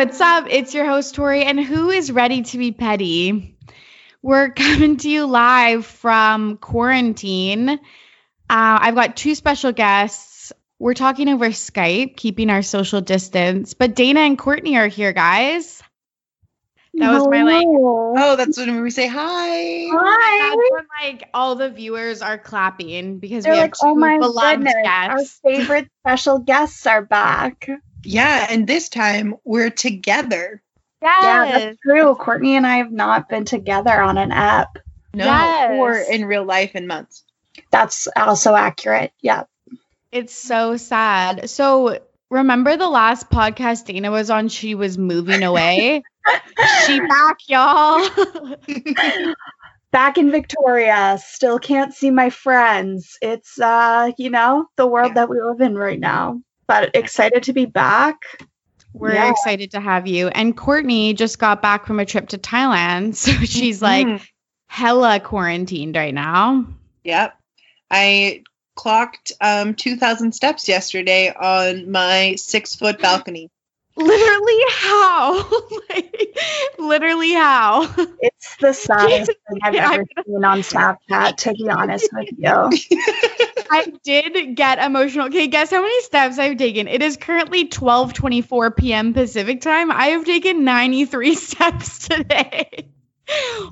Hi, what's up? It's your host, Tori, and who is ready to be petty? We're coming to you live from quarantine. Uh, I've got two special guests. We're talking over Skype, keeping our social distance, but Dana and Courtney are here, guys. That was my like. Oh, that's when we say hi. Hi. That's when like all the viewers are clapping because They're we have like, two oh my beloved goodness, guests. our favorite special guests are back. Yeah, and this time we're together. Yeah, that's true. Courtney and I have not been together on an app. No, Yes. or in real life in months. That's also accurate. Yeah. It's so sad. So remember the last podcast Dana was on? She was moving away. she back, y'all. Back in Victoria, still can't see my friends. It's uh, you know, the world Yeah. that we live in right now. But excited to be back. We're Yeah. excited to have you. And Courtney just got back from a trip to Thailand. So she's like Mhm. hella quarantined right now. Yep. I clocked um 2,000 steps yesterday on my six foot balcony. Literally how? like, literally how? It's the saddest thing I've Yeah, ever seen on Snapchat, to be honest with you. I did get emotional. Okay, guess how many steps I've taken? It is currently 12:24 p.m. Pacific time. I have taken 93 steps today.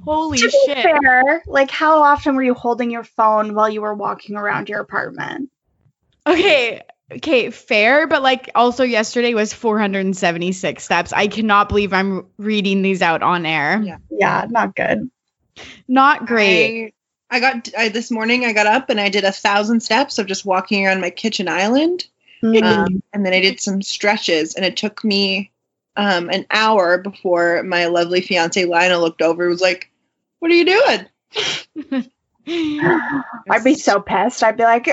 Holy to shit. fair, like how often were you holding your phone while you were walking around your apartment? Okay, okay, fair, but like also yesterday was 476 steps. I cannot believe I'm reading these out on air. Yeah. Yeah, not good. Not great. I, I got I, this morning. I got up and I did a thousand steps of just walking around my kitchen island, Mm. um, and then I did some stretches. And it took me um, an hour before my lovely fiance Lionel looked over. and was like, "What are you doing?" I'd be so pissed. I'd be like,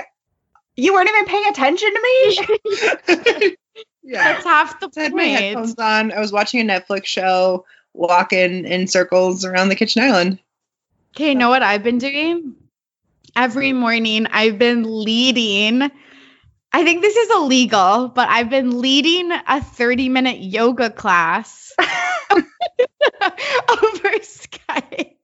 you weren't even paying attention to me? yeah. That's half the I had my headphones on. I was watching a Netflix show, walking in circles around the kitchen island. Okay, you know what I've been doing? Every morning I've been leading. I think this is illegal, but I've been leading a 30 minute yoga class over Skype.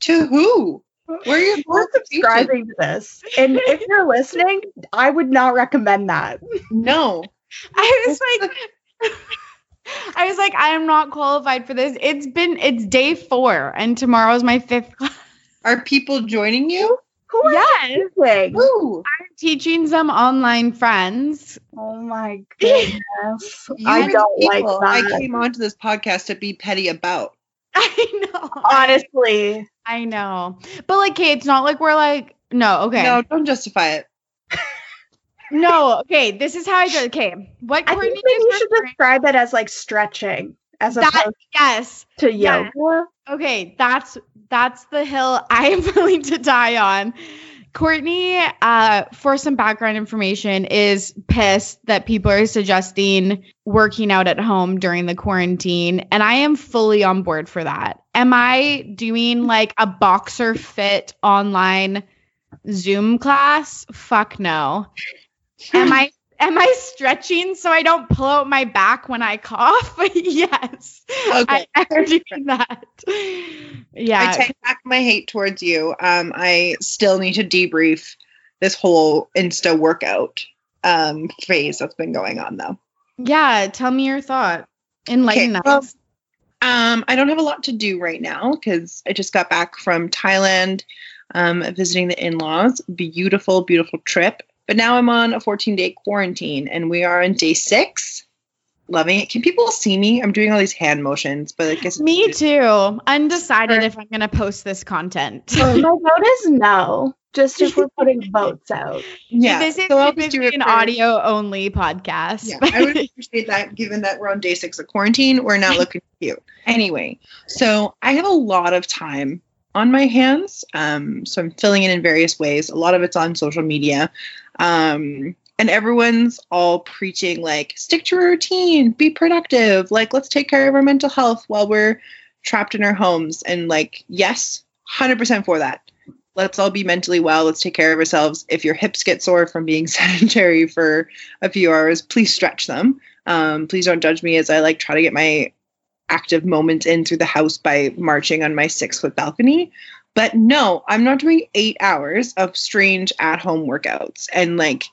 To who? Where are you We're subscribing to this. And if you're listening, I would not recommend that. No. I was like, I was like, I am not qualified for this. It's been, it's day four, and tomorrow's my fifth class. Are people joining you? Who are Yes, you doing? Who? I'm teaching some online friends. Oh my goodness. I don't like that. I came onto this podcast to be petty about. I know. Honestly. I know. But like, okay, it's not like we're like, no, okay. No, don't justify it. No, okay. This is how I do. Okay. What I think maybe you should referring- describe it as like stretching as that opposed yes. to yes. yoga. Okay, that's that's the hill I am willing to die on. Courtney, uh, for some background information, is pissed that people are suggesting working out at home during the quarantine, and I am fully on board for that. Am I doing like a boxer fit online Zoom class? Fuck no. Am I am I stretching so I don't pull out my back when I cough? yes. Okay. I am doing that. Yeah. I take back my hate towards you. Um, I still need to debrief this whole Insta workout um, phase that's been going on, though. yeah. Tell me your thought. Enlighten Okay, well, us. Um, I don't have a lot to do right now because I just got back from Thailand, um, visiting the in-laws. Beautiful, beautiful trip. But now I'm on a 14-day quarantine, and we are on day six. Loving it. Can people see me? I'm doing all these hand motions, but I guess Me too. Undecided Sure. if I'm gonna post this content. So my vote is no. Just if we're putting votes out. Yeah. this is so I'll just do an for- audio only podcast. Yeah, I would appreciate that given that we're on day six of quarantine. We're not looking cute. Anyway, so I have a lot of time on my hands. Um, so I'm filling in in various ways. A lot of it's on social media. Um, and everyone's all preaching like stick to your routine, be productive, like let's take care of our mental health while we're trapped in our homes. And like, yes, 100% for that. Let's all be mentally well. Let's take care of ourselves. If your hips get sore from being sedentary for a few hours, please stretch them. Um, please don't judge me as I like try to get my active moments in through the house by marching on my six foot balcony. But no, I'm not doing eight hours of strange at home workouts. And like,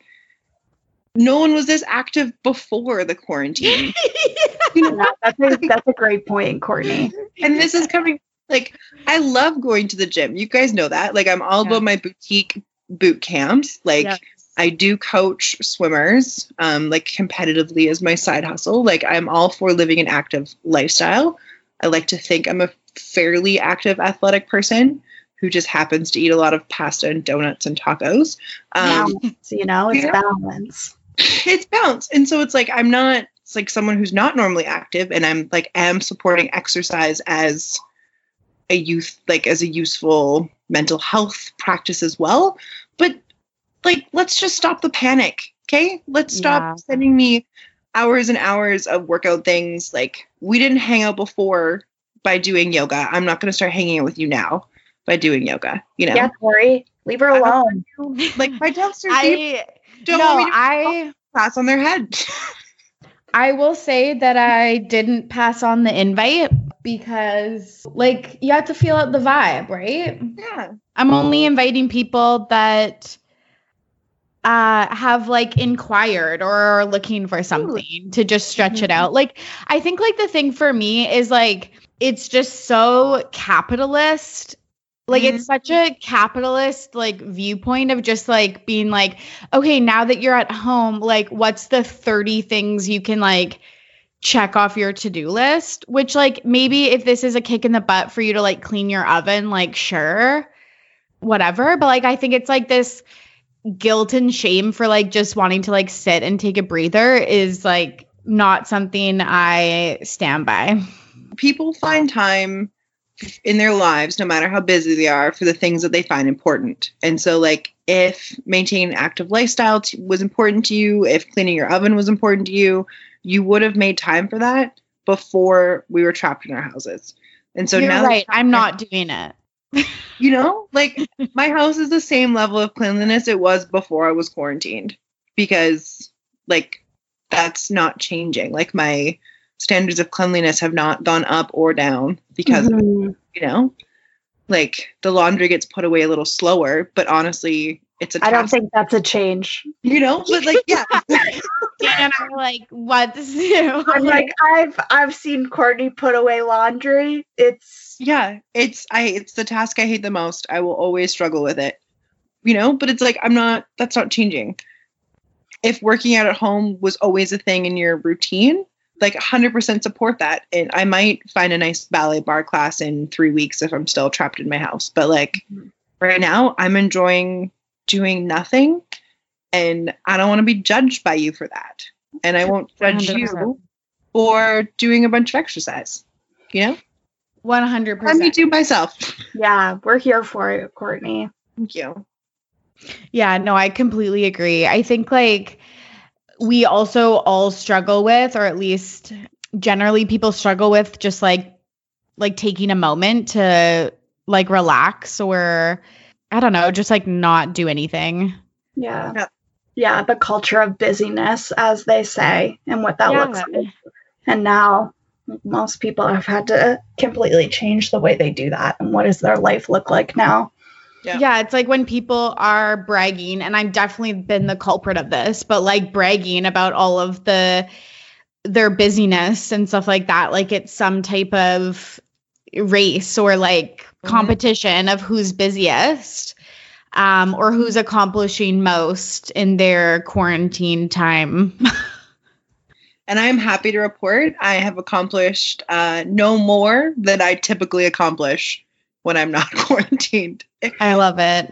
no one was this active before the quarantine. you know, Yeah, that's a that's a great point, Courtney. and this is coming like I love going to the gym. You guys know that. Like I'm all Yeah. about my boutique boot camps. Like Yes. I do coach swimmers, um, like competitively as my side hustle. Like I'm all for living an active lifestyle. I like to think I'm a fairly active athletic person who just happens to eat a lot of pasta and donuts and tacos. Um, balance, you know, it's yeah. balance. it's balance and so it's like i'm not it's like someone who's not normally active and i'm like am supporting exercise as a youth like as a useful mental health practice as well but like let's just stop the panic okay let's stop Yeah. sending me hours and hours of workout things like we didn't hang out before by doing yoga i'm not going to start hanging out with you now by doing yoga you know Yeah, Tori, leave her alone. like my neighbors I don't no, want me to I pass on their head I will say that I didn't pass on the invite because like you have to feel out the vibe, right? yeah I'm only inviting people that uh have like inquired or are looking for something to just stretch it out. Like I think like the thing for me is like it's just so capitalist. Like it's such a capitalist like viewpoint of just like being like okay, now that you're at home, like what's the 30 things you can like check off your to-do list, which like maybe if this is a kick in the butt for you to like clean your oven, like sure whatever. But like i think it's like this guilt and shame for like just wanting to like sit and take a breather is like not something i stand by people find time in their lives, no matter how busy they are, for the things that they find important. And so, like, if maintaining an active lifestyle t- was important to you, if cleaning your oven was important to you, you would have made time for that before we were trapped in our houses. And so you're now, right i'm not doing it you know, like my house is the same level of cleanliness it was before I was quarantined because, like, that's not changing. Like, my standards of cleanliness have not gone up or down because of Mhm. you know like the laundry gets put away a little slower but honestly it's a I don't think that's a change. you know but like yeah. And i'm like what's new I'm like, I've I've seen Courtney put away laundry. It's yeah it's i it's the task i hate the most. I will always struggle with it. You know but it's like i'm not that's not changing. If working out at home was always a thing in your routine like 100% support that. And i might find a nice ballet bar class in three weeks if i'm still trapped in my house. But like mm-hmm. right now i'm enjoying doing nothing and i don't want to be judged by you for that and i won't judge 100%. you for doing a bunch of exercise you know 100% let me do myself yeah, we're here for it, Courtney. thank you Yeah, no, I completely agree. I think like we also all struggle with, or at least generally people struggle with just like like taking a moment to like relax or I don't know, just like not do anything. Yeah. Yeah. Yeah, the culture of busyness, as they say, and what that Yeah. looks like. And now most people have had to completely change the way they do that. And what does their life look like now? Yeah. Yeah. it's like when people are bragging, and I've definitely been the culprit of this, but like bragging about all of the their busyness and stuff like that, like it's some type of race or like Mhm. competition of who's busiest. Um, or who's accomplishing most in their quarantine time. and i'm happy to report i have accomplished uh, no more than i typically accomplish when i'm not quarantined I love it.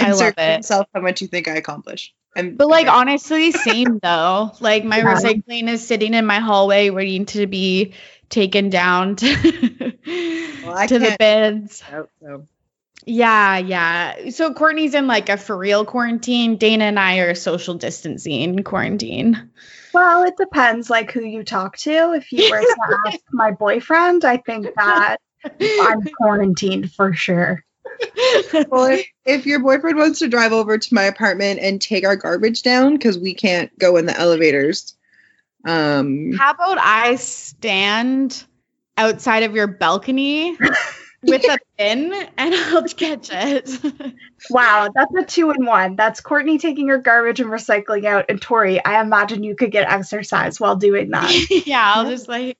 I love Insert it. yourself how much you think i accomplish and But like honestly, same though. Like my Yeah. recycling is sitting in my hallway waiting to be taken down to, I to the can't- bins. so. Yeah, yeah. So Courtney's in like a for real quarantine. Dana and I are social distancing quarantine. Well, it depends like who you talk to. If you were to ask my boyfriend, I think that I'm quarantined for sure. well if, if your boyfriend wants to drive over to my apartment and take our garbage down because we can't go in the elevators Um, How about I stand outside of your balcony with a pin and I'll catch it. Wow, that's a two in one. That's Courtney taking her garbage and recycling out, and Tori. I imagine you could get exercise while doing that. yeah, I'll just like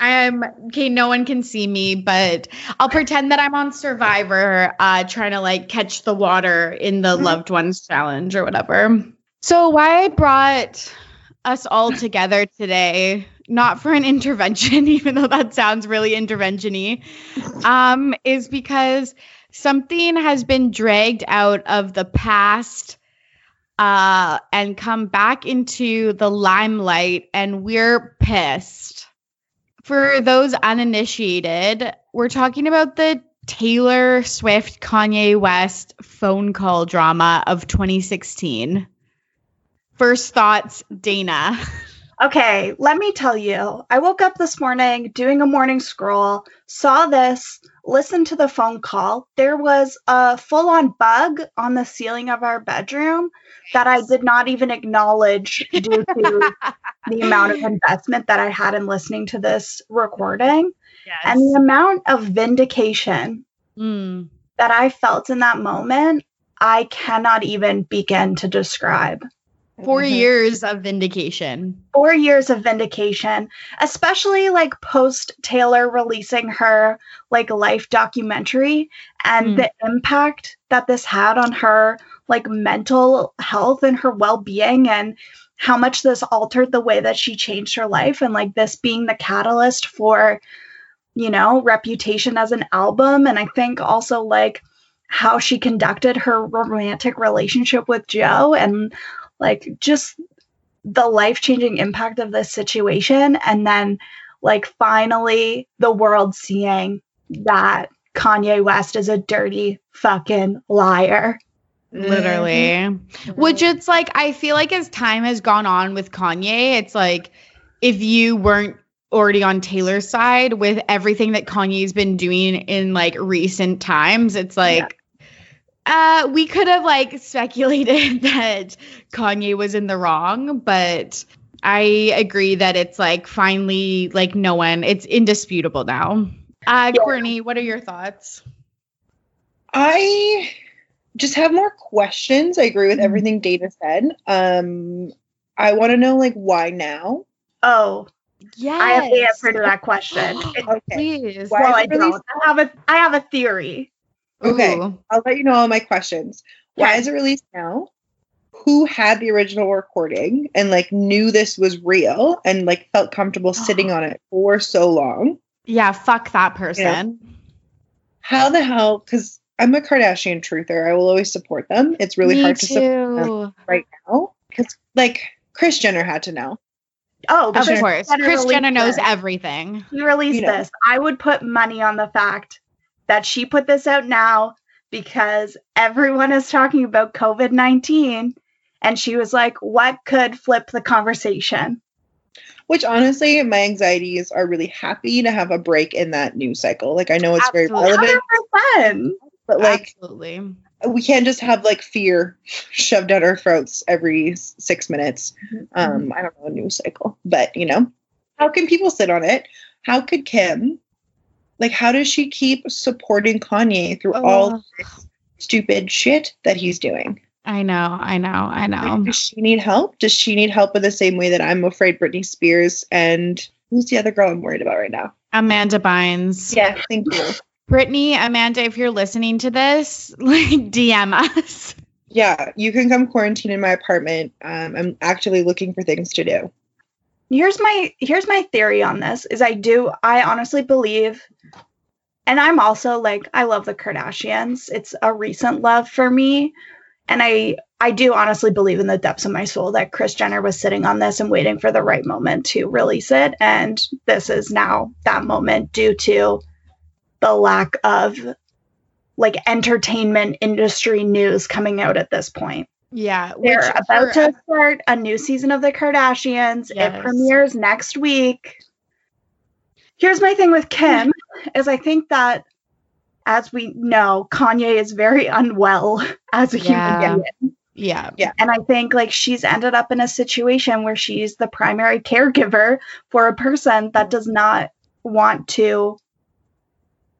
I'm okay, no one can see me, but I'll pretend that I'm on Survivor, uh, trying to like catch the water in the loved ones challenge or whatever. So why I brought us all together today, not for an intervention, even though that sounds really intervention-y, um, is because something has been dragged out of the past uh, and come back into the limelight, and we're pissed. For those uninitiated, we're talking about the Taylor Swift Kanye West phone call drama of 2016. First thoughts, Dana. Okay, let me tell you. I woke up this morning doing a morning scroll, saw this, listened to the phone call. There was a full on bug on the ceiling of our bedroom that I did not even acknowledge due to the amount of investment that I had in listening to this recording Yes. and the amount of vindication Mm. that I felt in that moment. I cannot even begin to describe. Four Mhm. years of vindication. four years of vindication, especially like post Taylor releasing her like life documentary and Mm. the impact that this had on her like mental health and her well-being and how much this altered the way that she changed her life and like this being the catalyst for you know reputation as an album and i think also like how she conducted her romantic relationship with joe and like just the life changing impact of this situation. And then, like, finally, the world seeing that Kanye West is a dirty fucking liar. Literally. Mhm. Which it's like, I feel like as time has gone on with Kanye, it's like if you weren't already on Taylor's side with everything that Kanye's been doing in like recent times, it's like, uh, we could have like speculated that Kanye was in the wrong, but I agree that it's like finally like no one, it's indisputable now. Uh, Yeah. Courtney, what are your thoughts? I just have more questions. I agree with Mhm. everything Dana said. Um, I want to know like why now? Oh, Yes. I have the answer to that question. Okay. Please. Why well, I it don't. I have a I have a theory. Okay. Ooh. I'll let you know all my questions. Why Okay. is it released now? Who had the original recording and like knew this was real and like felt comfortable sitting on it for so long? Yeah, fuck that person. How the hell? Because I'm a Kardashian truther. I will always support them. It's really Me hard to support them right now because like Kris Jenner had to know. Oh, Of Kris course. Jenner Kris Jenner knows this. everything. He released You know. this. I would put money on the fact that she put this out now because everyone is talking about COVID 19. And she was like, what could flip the conversation? Which honestly, my anxieties are really happy to have a break in that news cycle. Like I know it's very relevant, 100%. but like Absolutely. we can't just have like fear shoved down our throats every six minutes. Um, I don't know a news cycle, but you know, how can people sit on it? How could Kim, like, how does she keep supporting Kanye through all this stupid shit that he's doing? I know, I know, I Like, know. does she need help? Does she need help in the same way that I'm afraid Britney Spears and who's the other girl I'm worried about right now? Amanda Bynes. Yeah, thank you. Britney, Amanda, if you're listening to this, like DM us. Yeah, you can come quarantine in my apartment. Um, I'm actively looking for things to do. Here's my here's my theory on this is i do i honestly believe and i'm also like i love the kardashians. It's a recent love for me. And i i do honestly believe in the depths of my soul that kris jenner was sitting on this and waiting for the right moment to release it. And this is now that moment due to the lack of like entertainment industry news coming out at this point Yeah. they're about for- to start a new season of the Kardashians. Yes. It premieres next week. Here's my thing with Kim is I think that as we know, Kanye is very unwell as a Yeah. human being. Yeah. Yeah. And I think like she's ended up in a situation where she's the primary caregiver for a person that does not want to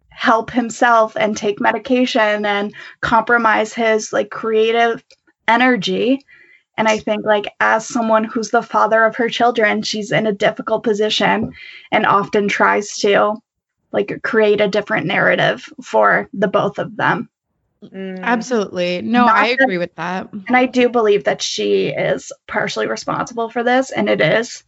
help himself and take medication and compromise his like creative energy. And I think like as someone who's the father of her children, she's in a difficult position and often tries to like create a different narrative for the both of them. Mm. Absolutely. No, Not I that- agree with that. And I do believe that she is partially responsible for this and it is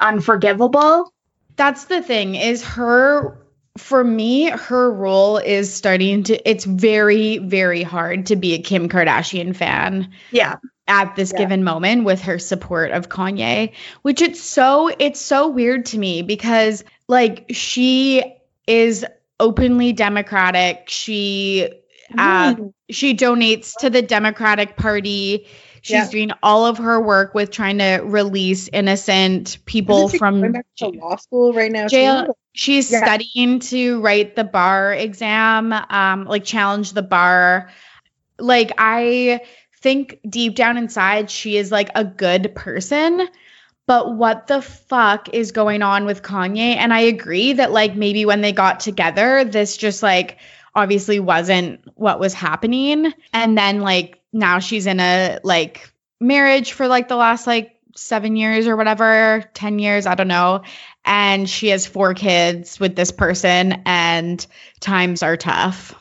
unforgivable. That's the thing is her for me her role is starting to it's very very hard to be a Kim Kardashian fan Yeah. at this Yeah. given moment with her support of Kanye, which it's so it's so weird to me because like she is openly democratic. She uh, Mm. she donates to the Democratic Party. She's Yeah. doing all of her work with trying to release innocent people from law school right now. jail. too? She's Yeah. studying to write the bar exam, um, like challenge the bar. Like I think deep down inside she is like a good person. But what the fuck is going on with Kanye? And I agree that like maybe when they got together, this just like obviously wasn't what was happening. And then like now she's in a like marriage for like the last like seven years or whatever, 10 years, I don't know. And she has four kids with this person, and times are tough.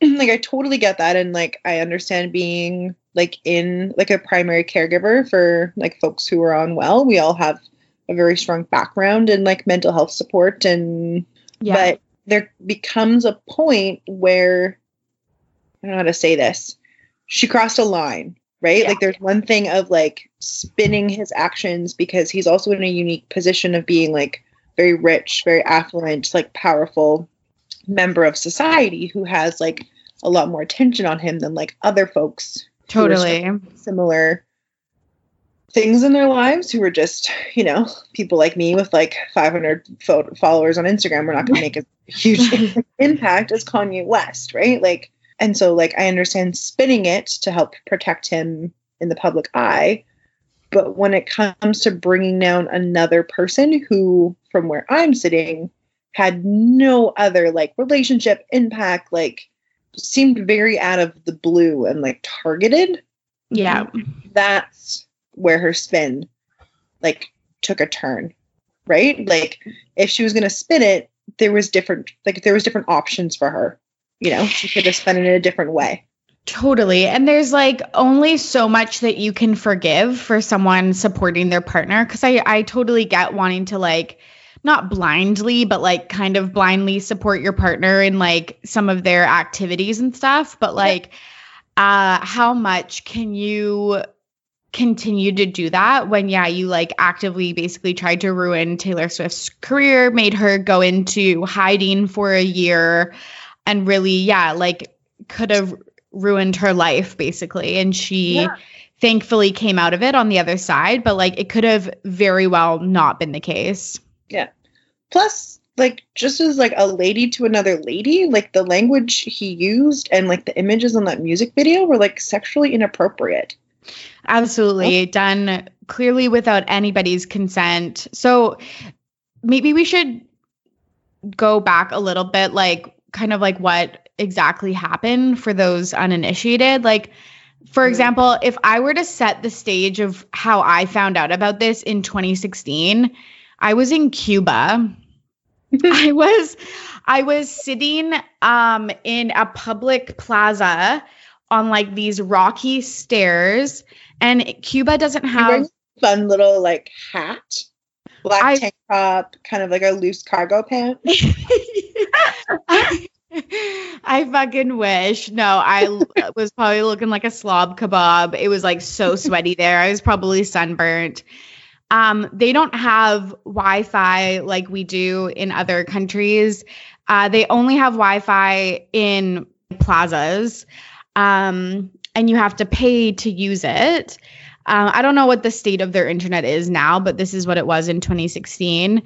like I totally get that and like I understand being like in like a primary caregiver for like folks who are on well. We all have a very strong background in like mental health support and but there becomes a point where I don't know how to say this. She crossed a line, right? Yeah. Like there's one thing of like spinning his actions because he's also in a unique position of being like very rich, very affluent, like powerful member of society who has like a lot more attention on him than like other folks totally. similar things in their lives who are just, you know, people like me with like 500 fo- followers on Instagram. We're not going to make a huge impact as Kanye West, right? Like, and so like I understand spinning it to help protect him in the public eye. But when it comes to bringing down another person who, from where I'm sitting, had no other like relationship impact, like seemed very out of the blue and like targeted, Yeah. that's where her spin like took a turn right like if she was going to spin it there was different like there was different options for her you know she could have spun it in a different way Totally. And there's like only so much that you can forgive for someone supporting their partner. Cause I, I totally get wanting to like, not blindly, but like kind of blindly support your partner in like some of their activities and stuff. But like, uh, how much can you continue to do that when, yeah, you like actively basically tried to ruin Taylor Swift's career, made her go into hiding for a year, and really, yeah, like could have ruined her life basically. And she Yeah. thankfully came out of it on the other side, but like it could have very well not been the case. Yeah. Plus like just as like a lady to another lady like the language he used and like the images on that music video were like sexually inappropriate Absolutely. Oh. Done clearly without anybody's consent. So maybe we should go back a little bit, like, kind of like what exactly happened for those uninitiated. Like, for example, if I were to set the stage of how I found out about this in 2016, I was in Cuba. I was I was sitting um in a public plaza on like these rocky stairs and Cuba doesn't have a fun little like hat black I- tank top kind of like a loose cargo pant I fucking wish. No, I was probably looking like a slob kebab. It was like so sweaty there. I was probably sunburnt. Um, they don't have Wi-Fi like we do in other countries. Uh, they only have Wi-Fi in plazas, um, and you have to pay to use it. Um, I don't know what the state of their internet is now, but this is what it was in 2016.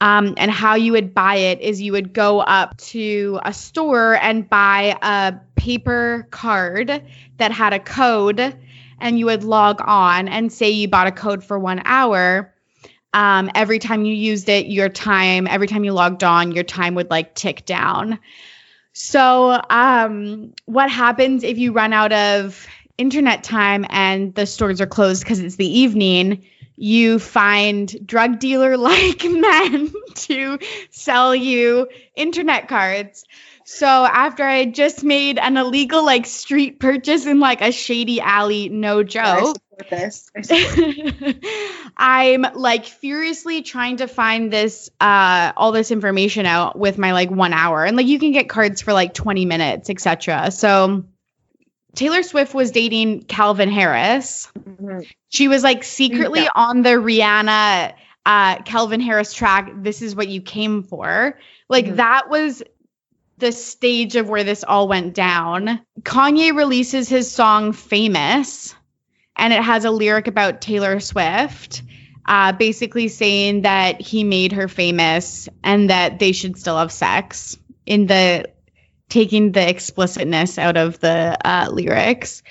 Um, and how you would buy it is you would go up to a store and buy a paper card that had a code and you would log on and say you bought a code for one hour. Um, every time you used it, your time, every time you logged on, your time would like tick down. So, um, what happens if you run out of internet time and the stores are closed because it's the evening? You find drug dealer like men to sell you internet cards. So after I just made an illegal like street purchase in like a shady alley, no I joke. support this. I I'm like furiously trying to find this uh all this information out with my like 1 hour and like you can get cards for like 20 minutes etc. So Taylor Swift was dating Calvin Harris. Mhm. She was like secretly Yeah. on the Rihanna uh Calvin Harris track This is what you came for. Like Mhm. that was the stage of where this all went down. Kanye releases his song Famous and it has a lyric about Taylor Swift, uh, basically saying that he made her famous and that they should still have sex in the taking the explicitness out of the uh, lyrics.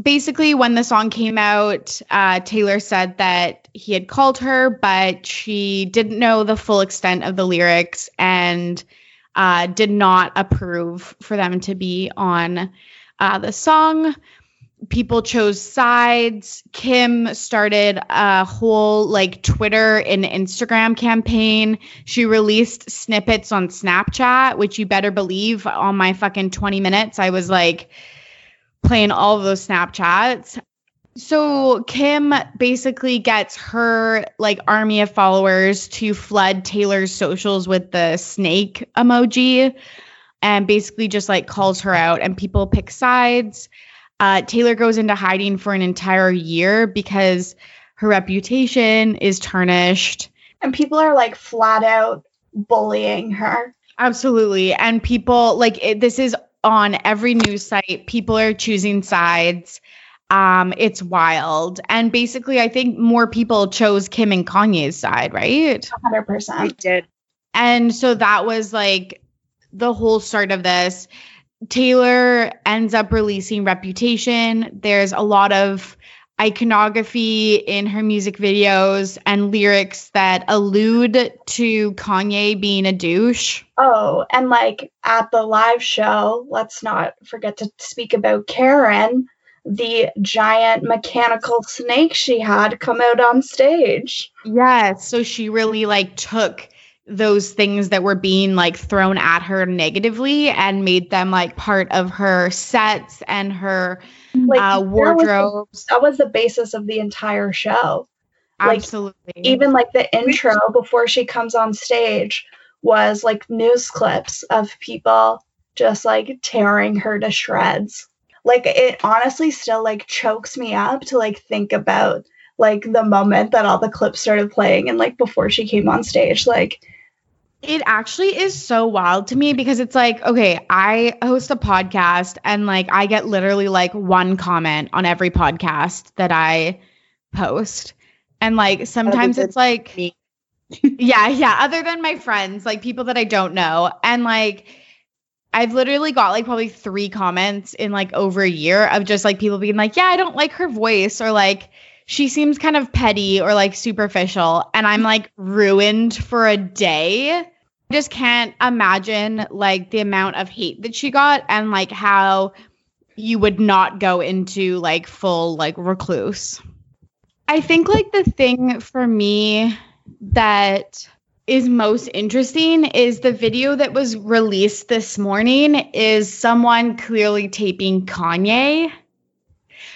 Basically, when the song came out, uh, Taylor said that he had called her, but she didn't know the full extent of the lyrics and uh, did not approve for them to be on uh, the song people chose sides. Kim started a whole like Twitter and Instagram campaign. She released snippets on Snapchat, which you better believe on my fucking 20 minutes, I was like playing all of those Snapchats. So Kim basically gets her like army of followers to flood Taylor's socials with the snake emoji and basically just like calls her out and people pick sides. Uh, Taylor goes into hiding for an entire year because her reputation is tarnished. And people are like flat out bullying her. Absolutely. And people like it, this is on every news site. People are choosing sides. Um, it's wild. And basically, I think more people chose Kim and Kanye's side, right? 100%. I did. And so that was like the whole start of this. Taylor ends up releasing Reputation. There's a lot of iconography in her music videos and lyrics that allude to Kanye being a douche. Oh, and like at the live show, let's not forget to speak about Karyn, the giant mechanical snake she had come out on stage. Yes. So she really like took those things that were being like thrown at her negatively and made them like part of her sets and her Like uh, that was the- wardrobes. that was the basis of the entire show. like, Absolutely. Even like the intro before she comes on stage was like news clips of people just like tearing her to shreds. Like it honestly still like chokes me up to like think about like the moment that all the clips started playing and like before she came on stage like It actually is so wild to me because it's like, okay, I host a podcast and like I get literally like one comment on every podcast that I post. And like sometimes it's like, yeah, yeah, other than my friends, like people that I don't know. And like, I've literally got like probably three comments in like over a year of just like people being like, yeah, I don't like her voice or like, she seems kind of petty or like superficial and i'm like ruined for a day just can't imagine like the amount of hate that she got and like how you would not go into like full like recluse i think like the thing for me that is most interesting is the video that was released this morning is someone clearly taping kanye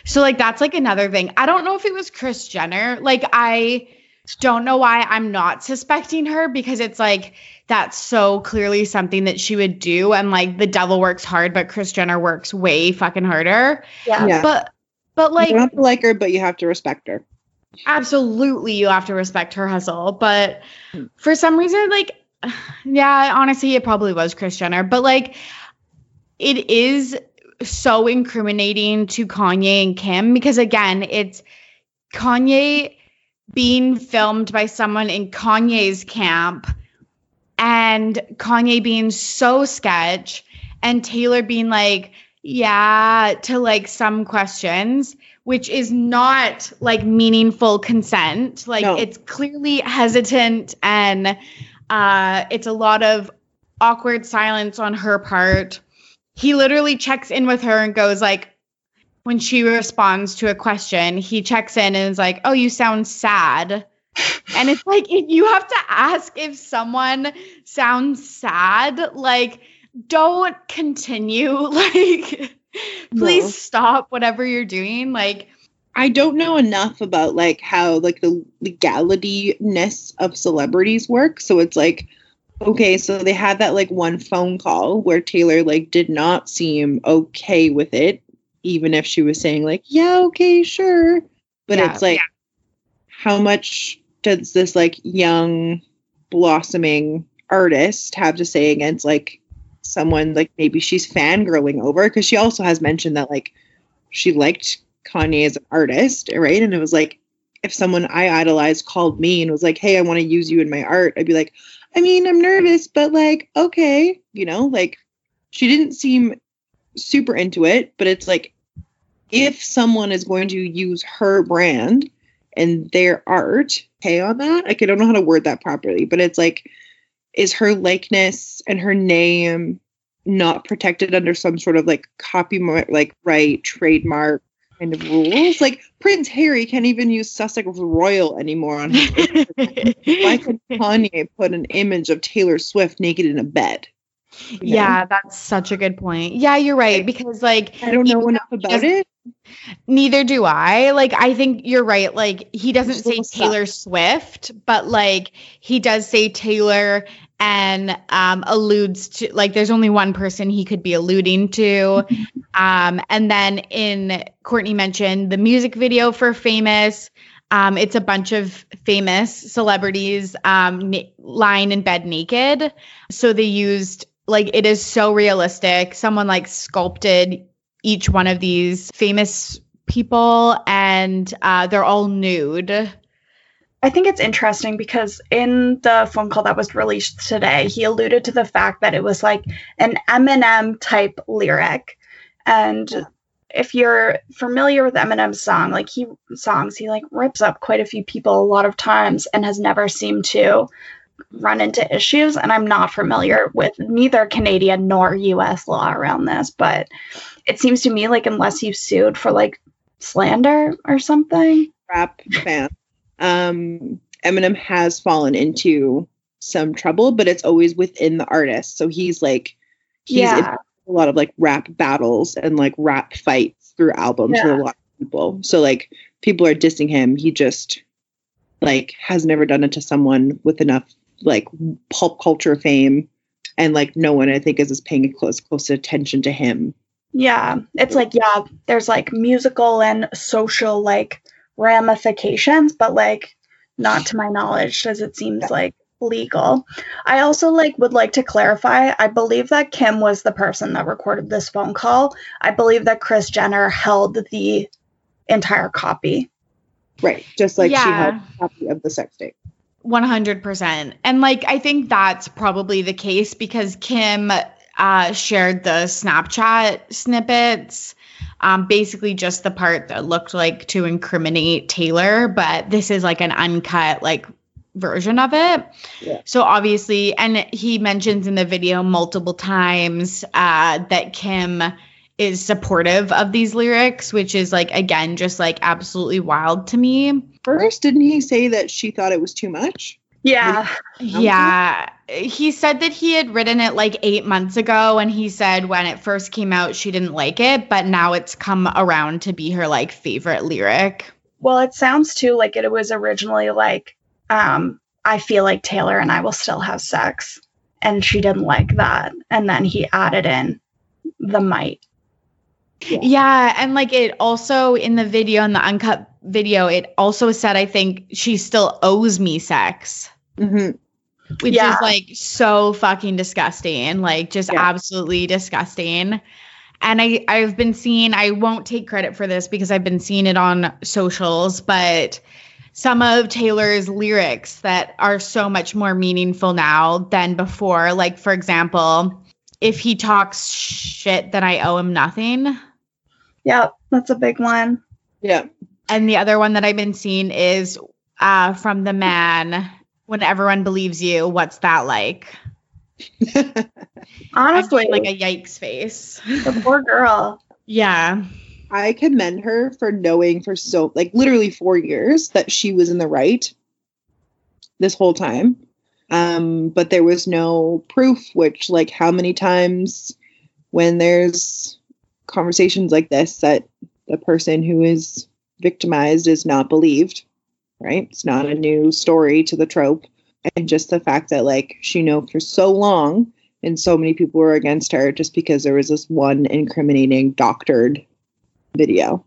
so like that's like another thing. I don't know if it was Kris Jenner. Like I don't know why I'm not suspecting her because it's like that's so clearly something that she would do and like the devil works hard but Kris Jenner works way fucking harder. yeah, Yeah. But but you like don't have to like her, but you have to respect her. absolutely you have to respect her hustle but hmm. for some reason like yeah honestly it probably was kris jenner but like it is so incriminating to kanye and kim because again it's kanye being filmed by someone in kanye's camp and kanye being so sketch and taylor being like yeah to like some questions which is not like meaningful consent. Like No. it's clearly hesitant and uh, it's a lot of awkward silence on her part. He literally checks in with her and goes like, when she responds to a question, he checks in and is like, "Oh, you sound sad." and it's like you have to ask if someone sounds sad, like don't continue. Like please No. stop whatever you're doing. Like I don't know enough about like how like the legality-ness of celebrities work. So it's like, okay, so they had that like one phone call where Taylor like did not seem okay with it, even if she was saying like, yeah, okay, sure. But Yeah. it's like, how much does this like young blossoming artist have to say against like someone like maybe she's fangirling over? Because she also has mentioned that like she liked Kanye as an artist, right? And it was like, if someone I idolized called me and was like, hey, I want to use you in my art, I'd be like, I mean, I'm nervous, but like, okay, you know, like she didn't seem super into it, but it's like, if someone is going to use her brand and their art, pay on that. Like, I don't know how to word that properly, but it's like, is her likeness and her name not protected under some sort of like copyright, like right trademark kind of rules? Like Prince Harry can't even use Sussex Royal anymore on his. Why could Kanye put an image of Taylor Swift naked in a bed? You know? Yeah, that's such a good point. Yeah, you're right because like I don't know enough about it. Neither do I. Like I think you're right. Like he doesn't say Taylor Swift, but like he does say Taylor and um alludes to like there's only one person he could be alluding to. um and then in Courtney mentioned the music video for Famous. Um it's a bunch of famous celebrities um na- lying in bed naked. So they used like it is so realistic. Someone like sculpted each one of these famous people and uh, they're all nude. I think it's interesting because in the phone call that was released today, he alluded to the fact that it was like an Eminem type lyric. And if you're familiar with Eminem's song, like he songs, he like rips up quite a few people a lot of times and has never seemed to run into issues. And I'm not familiar with neither Canadian nor US law around this, but it seems to me like unless you've sued for like slander or something. Rap fan. Um, Eminem has fallen into some trouble, but it's always within the artist. So he's like, he's yeah. a lot of like rap battles and like rap fights through albums with a lot of people. So like people are dissing him. He just like has never done it to someone with enough like pulp culture fame. And like no one I think is, is paying close close attention to him. Yeah, it's like yeah, there's like musical and social like ramifications, but like not to my knowledge, as it seems Yeah. like legal. I also like would like to clarify. I believe that Kim was the person that recorded this phone call. I believe that Kris Jenner held the entire copy. Right. Just like she Yeah. held a copy of the sex tape. 100%. And like I think that's probably the case because Kim uh shared the Snapchat snippets um basically just the part that looked like to incriminate Taylor, but this is like an uncut like version of it. Yeah. So obviously and he mentions in the video multiple times uh that Kim is supportive of these lyrics, which is like again just like absolutely wild to me. First, didn't he say that she thought it was too much? Yeah. Yeah. He said that he had written it like eight months ago, and he said when it first came out, she didn't like it, but now it's come around to be her like favorite lyric. Well, it sounds too like it was originally like um I feel like Taylor and I will still have sex and she didn't like that and then he added in the might. Yeah. And like it also in the video, in the uncut video, it also said, I think she still owes me sex, Mm-hmm. which Yeah. is like so fucking disgusting. Like just Yeah. absolutely disgusting. And I, I've been seeing, I won't take credit for this because I've been seeing it on socials, but some of Taylor's lyrics that are so much more meaningful now than before. Like, for example, if he talks shit, then I owe him nothing. Yeah, that's a big one. Yeah. And the other one that I've been seeing is uh, from the man. When everyone believes you, what's that like? I'm Honestly, like a yikes face. the poor girl. Yeah. I commend her for knowing for so like literally four years that she was in the right this whole time. Um, but there was no proof, which like how many times when there's conversations like this that the person who is victimized is not believed, right? It's not a new story to the trope. And just the fact that like she knew for so long and so many people were against her just because there was this one incriminating doctored video.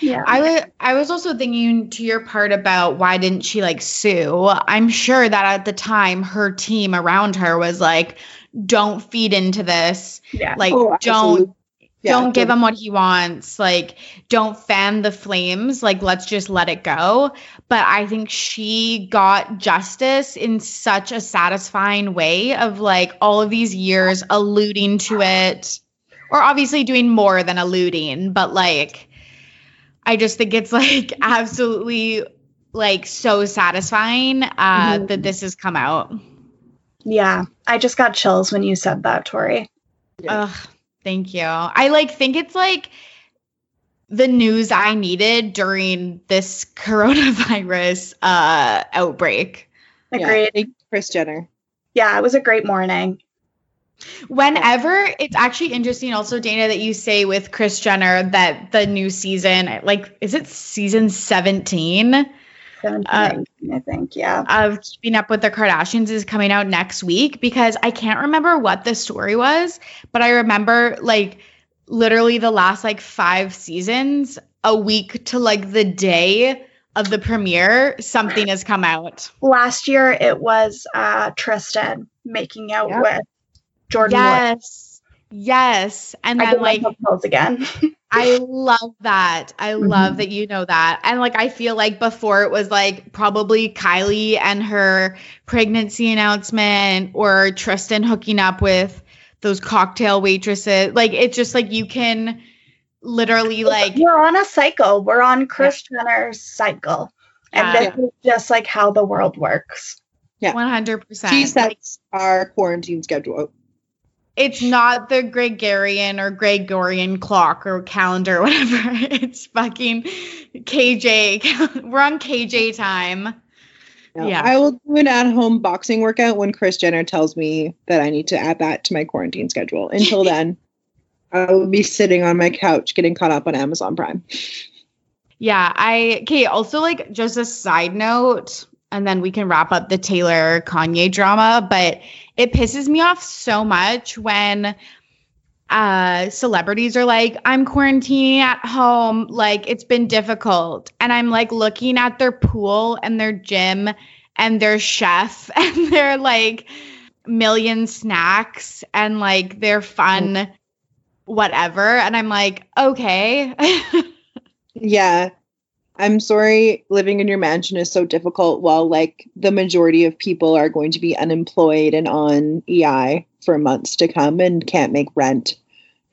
Yeah. I was I was also thinking to your part about why didn't she like sue? I'm sure that at the time her team around her was like, don't feed into this. yeah. Like Oh, don't absolutely. Yeah, don't give him what he wants. Like don't fan the flames. Like let's just let it go. But I think she got justice in such a satisfying way of like all of these years alluding to it or obviously doing more than alluding, but like I just think it's like absolutely like so satisfying uh Mhm. that this has come out. yeah. I just got chills when you said that, Tori. Yeah. Ugh, thank you. I like think it's like the news I needed during this coronavirus uh outbreak. Yeah, Agreed. thank you, Kris Jenner. Yeah, it was a great morning. Whenever it's actually interesting also Dana that you say with Kris Jenner that the new season like is it season 17 17, Uh, I think. Yeah. of keeping up with the Kardashians is coming out next week because I can't remember what the story was, but I remember like literally the last like five seasons, a week to like the day of the premiere, something has come out. Last year it was uh Tristan making out Yeah. with Jordyn. Wood. Yes. Yes. And I then like like again. I love that. I love mm-hmm. that you know that. And like I feel like before it was like probably Kylie and her pregnancy announcement or Tristan hooking up with those cocktail waitresses. Like it's just like you can literally like we're on a cycle. We're on Kris Jenner's cycle. And Yeah. this is just like how the world works. Yeah. 100%. She Like, our quarantine schedule. It's not the Gregorian or Gregorian clock or calendar or whatever. It's fucking KJ. We're on KJ time. No, Yeah. I will do an at-home boxing workout when Kris Jenner tells me that I need to add that to my quarantine schedule. Until then, I will be sitting on my couch getting caught up on Amazon Prime. Yeah, I okay, also like just a side note and then we can wrap up the Taylor Kanye drama, but it pisses me off so much when uh celebrities are like I'm quarantining at home, like it's been difficult. And I'm like looking at their pool and their gym and their chef and their like million snacks and like their fun whatever and I'm like, okay. Yeah. I'm sorry living in your mansion is so difficult while like the majority of people are going to be unemployed and on EI for months to come and can't make rent.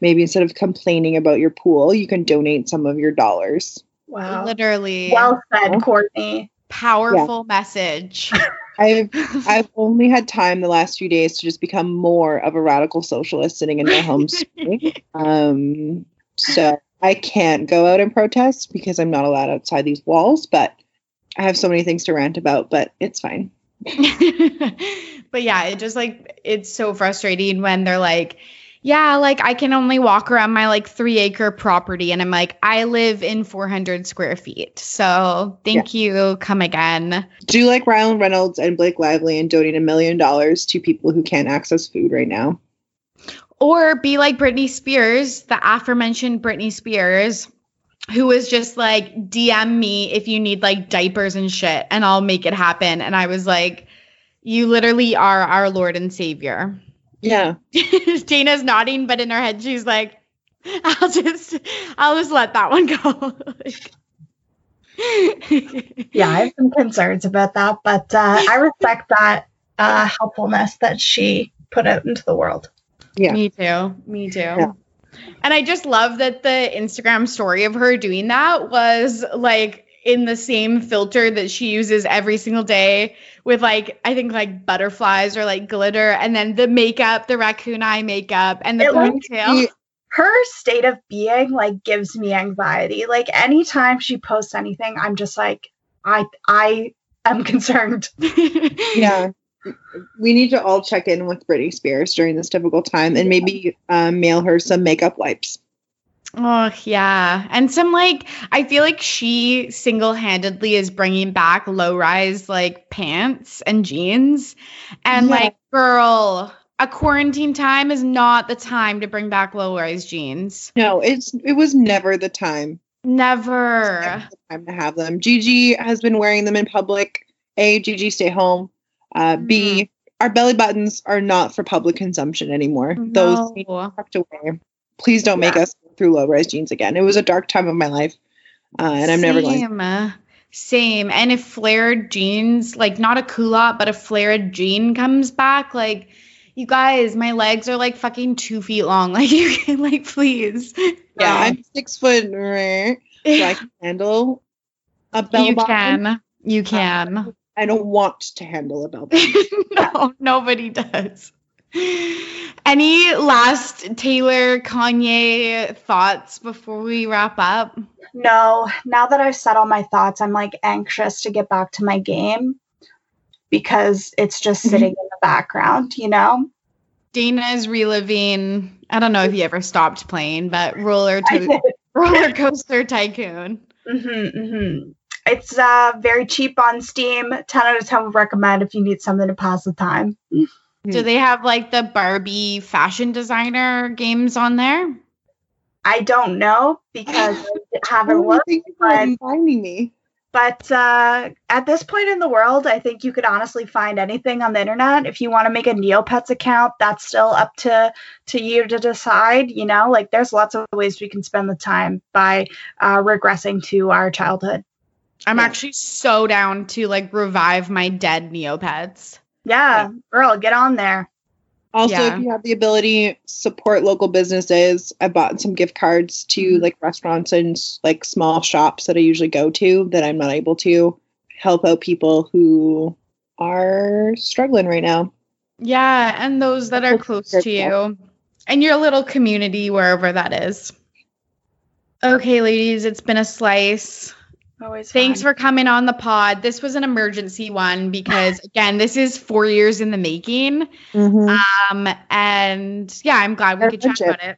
Maybe instead of complaining about your pool, you can donate some of your dollars. Wow. Literally. Well said, Courtney. powerful message. I've I've only had time the last few days to just become more of a radical socialist sitting in my home. screaming. um, so I can't go out and protest because I'm not allowed outside these walls. But I have so many things to rant about. But it's fine. but yeah, it just like it's so frustrating when they're like, yeah, like I can only walk around my like three acre property, and I'm like, I live in 400 square feet, so thank you. Come again. Do like Ryan Reynolds and Blake Lively and donate a million dollars to people who can't access food right now. Or be like Britney Spears, the aforementioned Britney Spears, who was just like, DM me if you need like diapers and shit, and I'll make it happen. And I was like, you literally are our Lord and Savior. Yeah. Dana's nodding, but in her head she's like, I'll just I'll just let that one go. Yeah, I have some concerns about that, but uh, I respect that uh, helpfulness that she put out into the world. Yeah. Me too. Me too. Yeah. And I just love that the Instagram story of her doing that was like in the same filter that she uses every single day with like I think like butterflies or like glitter and then the makeup, the raccoon eye makeup and the It looks ponytail. Her state of being like gives me anxiety. Like anytime she posts anything, I'm just like, I I am concerned. Yeah. We need to all check in with Britney Spears during this difficult time and maybe um, mail her some makeup wipes. Oh, yeah. And some like, I feel like she single handedly is bringing back low rise like pants and jeans. And Yeah. like, girl, a quarantine time is not the time to bring back low rise jeans. No, it's it was never the time. Never. Never the time to have them. Gigi has been wearing them in public. A, Gigi, stay home. Uh, B, our belly buttons are not for public consumption anymore. Those No. be tucked away. Please don't make us go through low rise jeans again. It was a dark time of my life, uh, and I'm never going. Same. Same. And if flared jeans, like not a culotte, but a flared jean comes back, like you guys, my legs are like fucking two feet long. Like you can like please. Yeah, I'm six foot. uh, So I can handle a bell you bottom. can. You can. I don't want to handle a bell bottom. no, nobody does. Any last Taylor Kanye thoughts before we wrap up? No, now that I've said all my thoughts, I'm like anxious to get back to my game because it's just Mhm. sitting in the background, you know? Dana is reliving. I don't know if you ever stopped playing, but roller to- roller coaster tycoon. hmm hmm It's uh, very cheap on Steam. 10 out of 10 would recommend if you need something to pass the time. Do they have like the Barbie fashion designer games on there? I don't know because I haven't looked. thank but- finding me. But uh, at this point in the world, I think you could honestly find anything on the internet. If you want to make a Neopets account, that's still up to to you to decide. You know, like there's lots of ways we can spend the time by uh, regressing to our childhood. I'm Yeah. actually so down to like revive my dead Neopets. Yeah, girl, get on there. Also, Yeah. if you have the ability, support local businesses. I bought some gift cards to Mm-hmm. like restaurants and like small shops that I usually go to that I'm not able to help out people who are struggling right now. Yeah, and those that are close to you and your little community, wherever that is. Okay, ladies, it's been a slice. Always. Thanks fun. for coming on the pod. This was an emergency one because, again, this is four years in the making. Um, and yeah, I'm glad we Our could chat friendship. about it.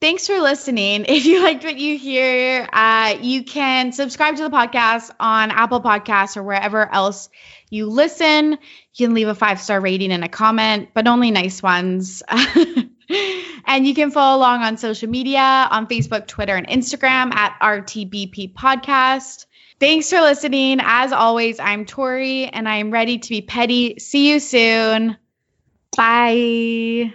Thanks for listening. If you liked what you hear, uh, you can subscribe to the podcast on Apple Podcasts or wherever else you listen. You can leave a five star rating and a comment, but only nice ones. and you can follow along on social media on Facebook, Twitter, and Instagram at RTBP Podcast. Thanks for listening. As always, I'm Tori and I'm ready to be petty. See you soon. Bye.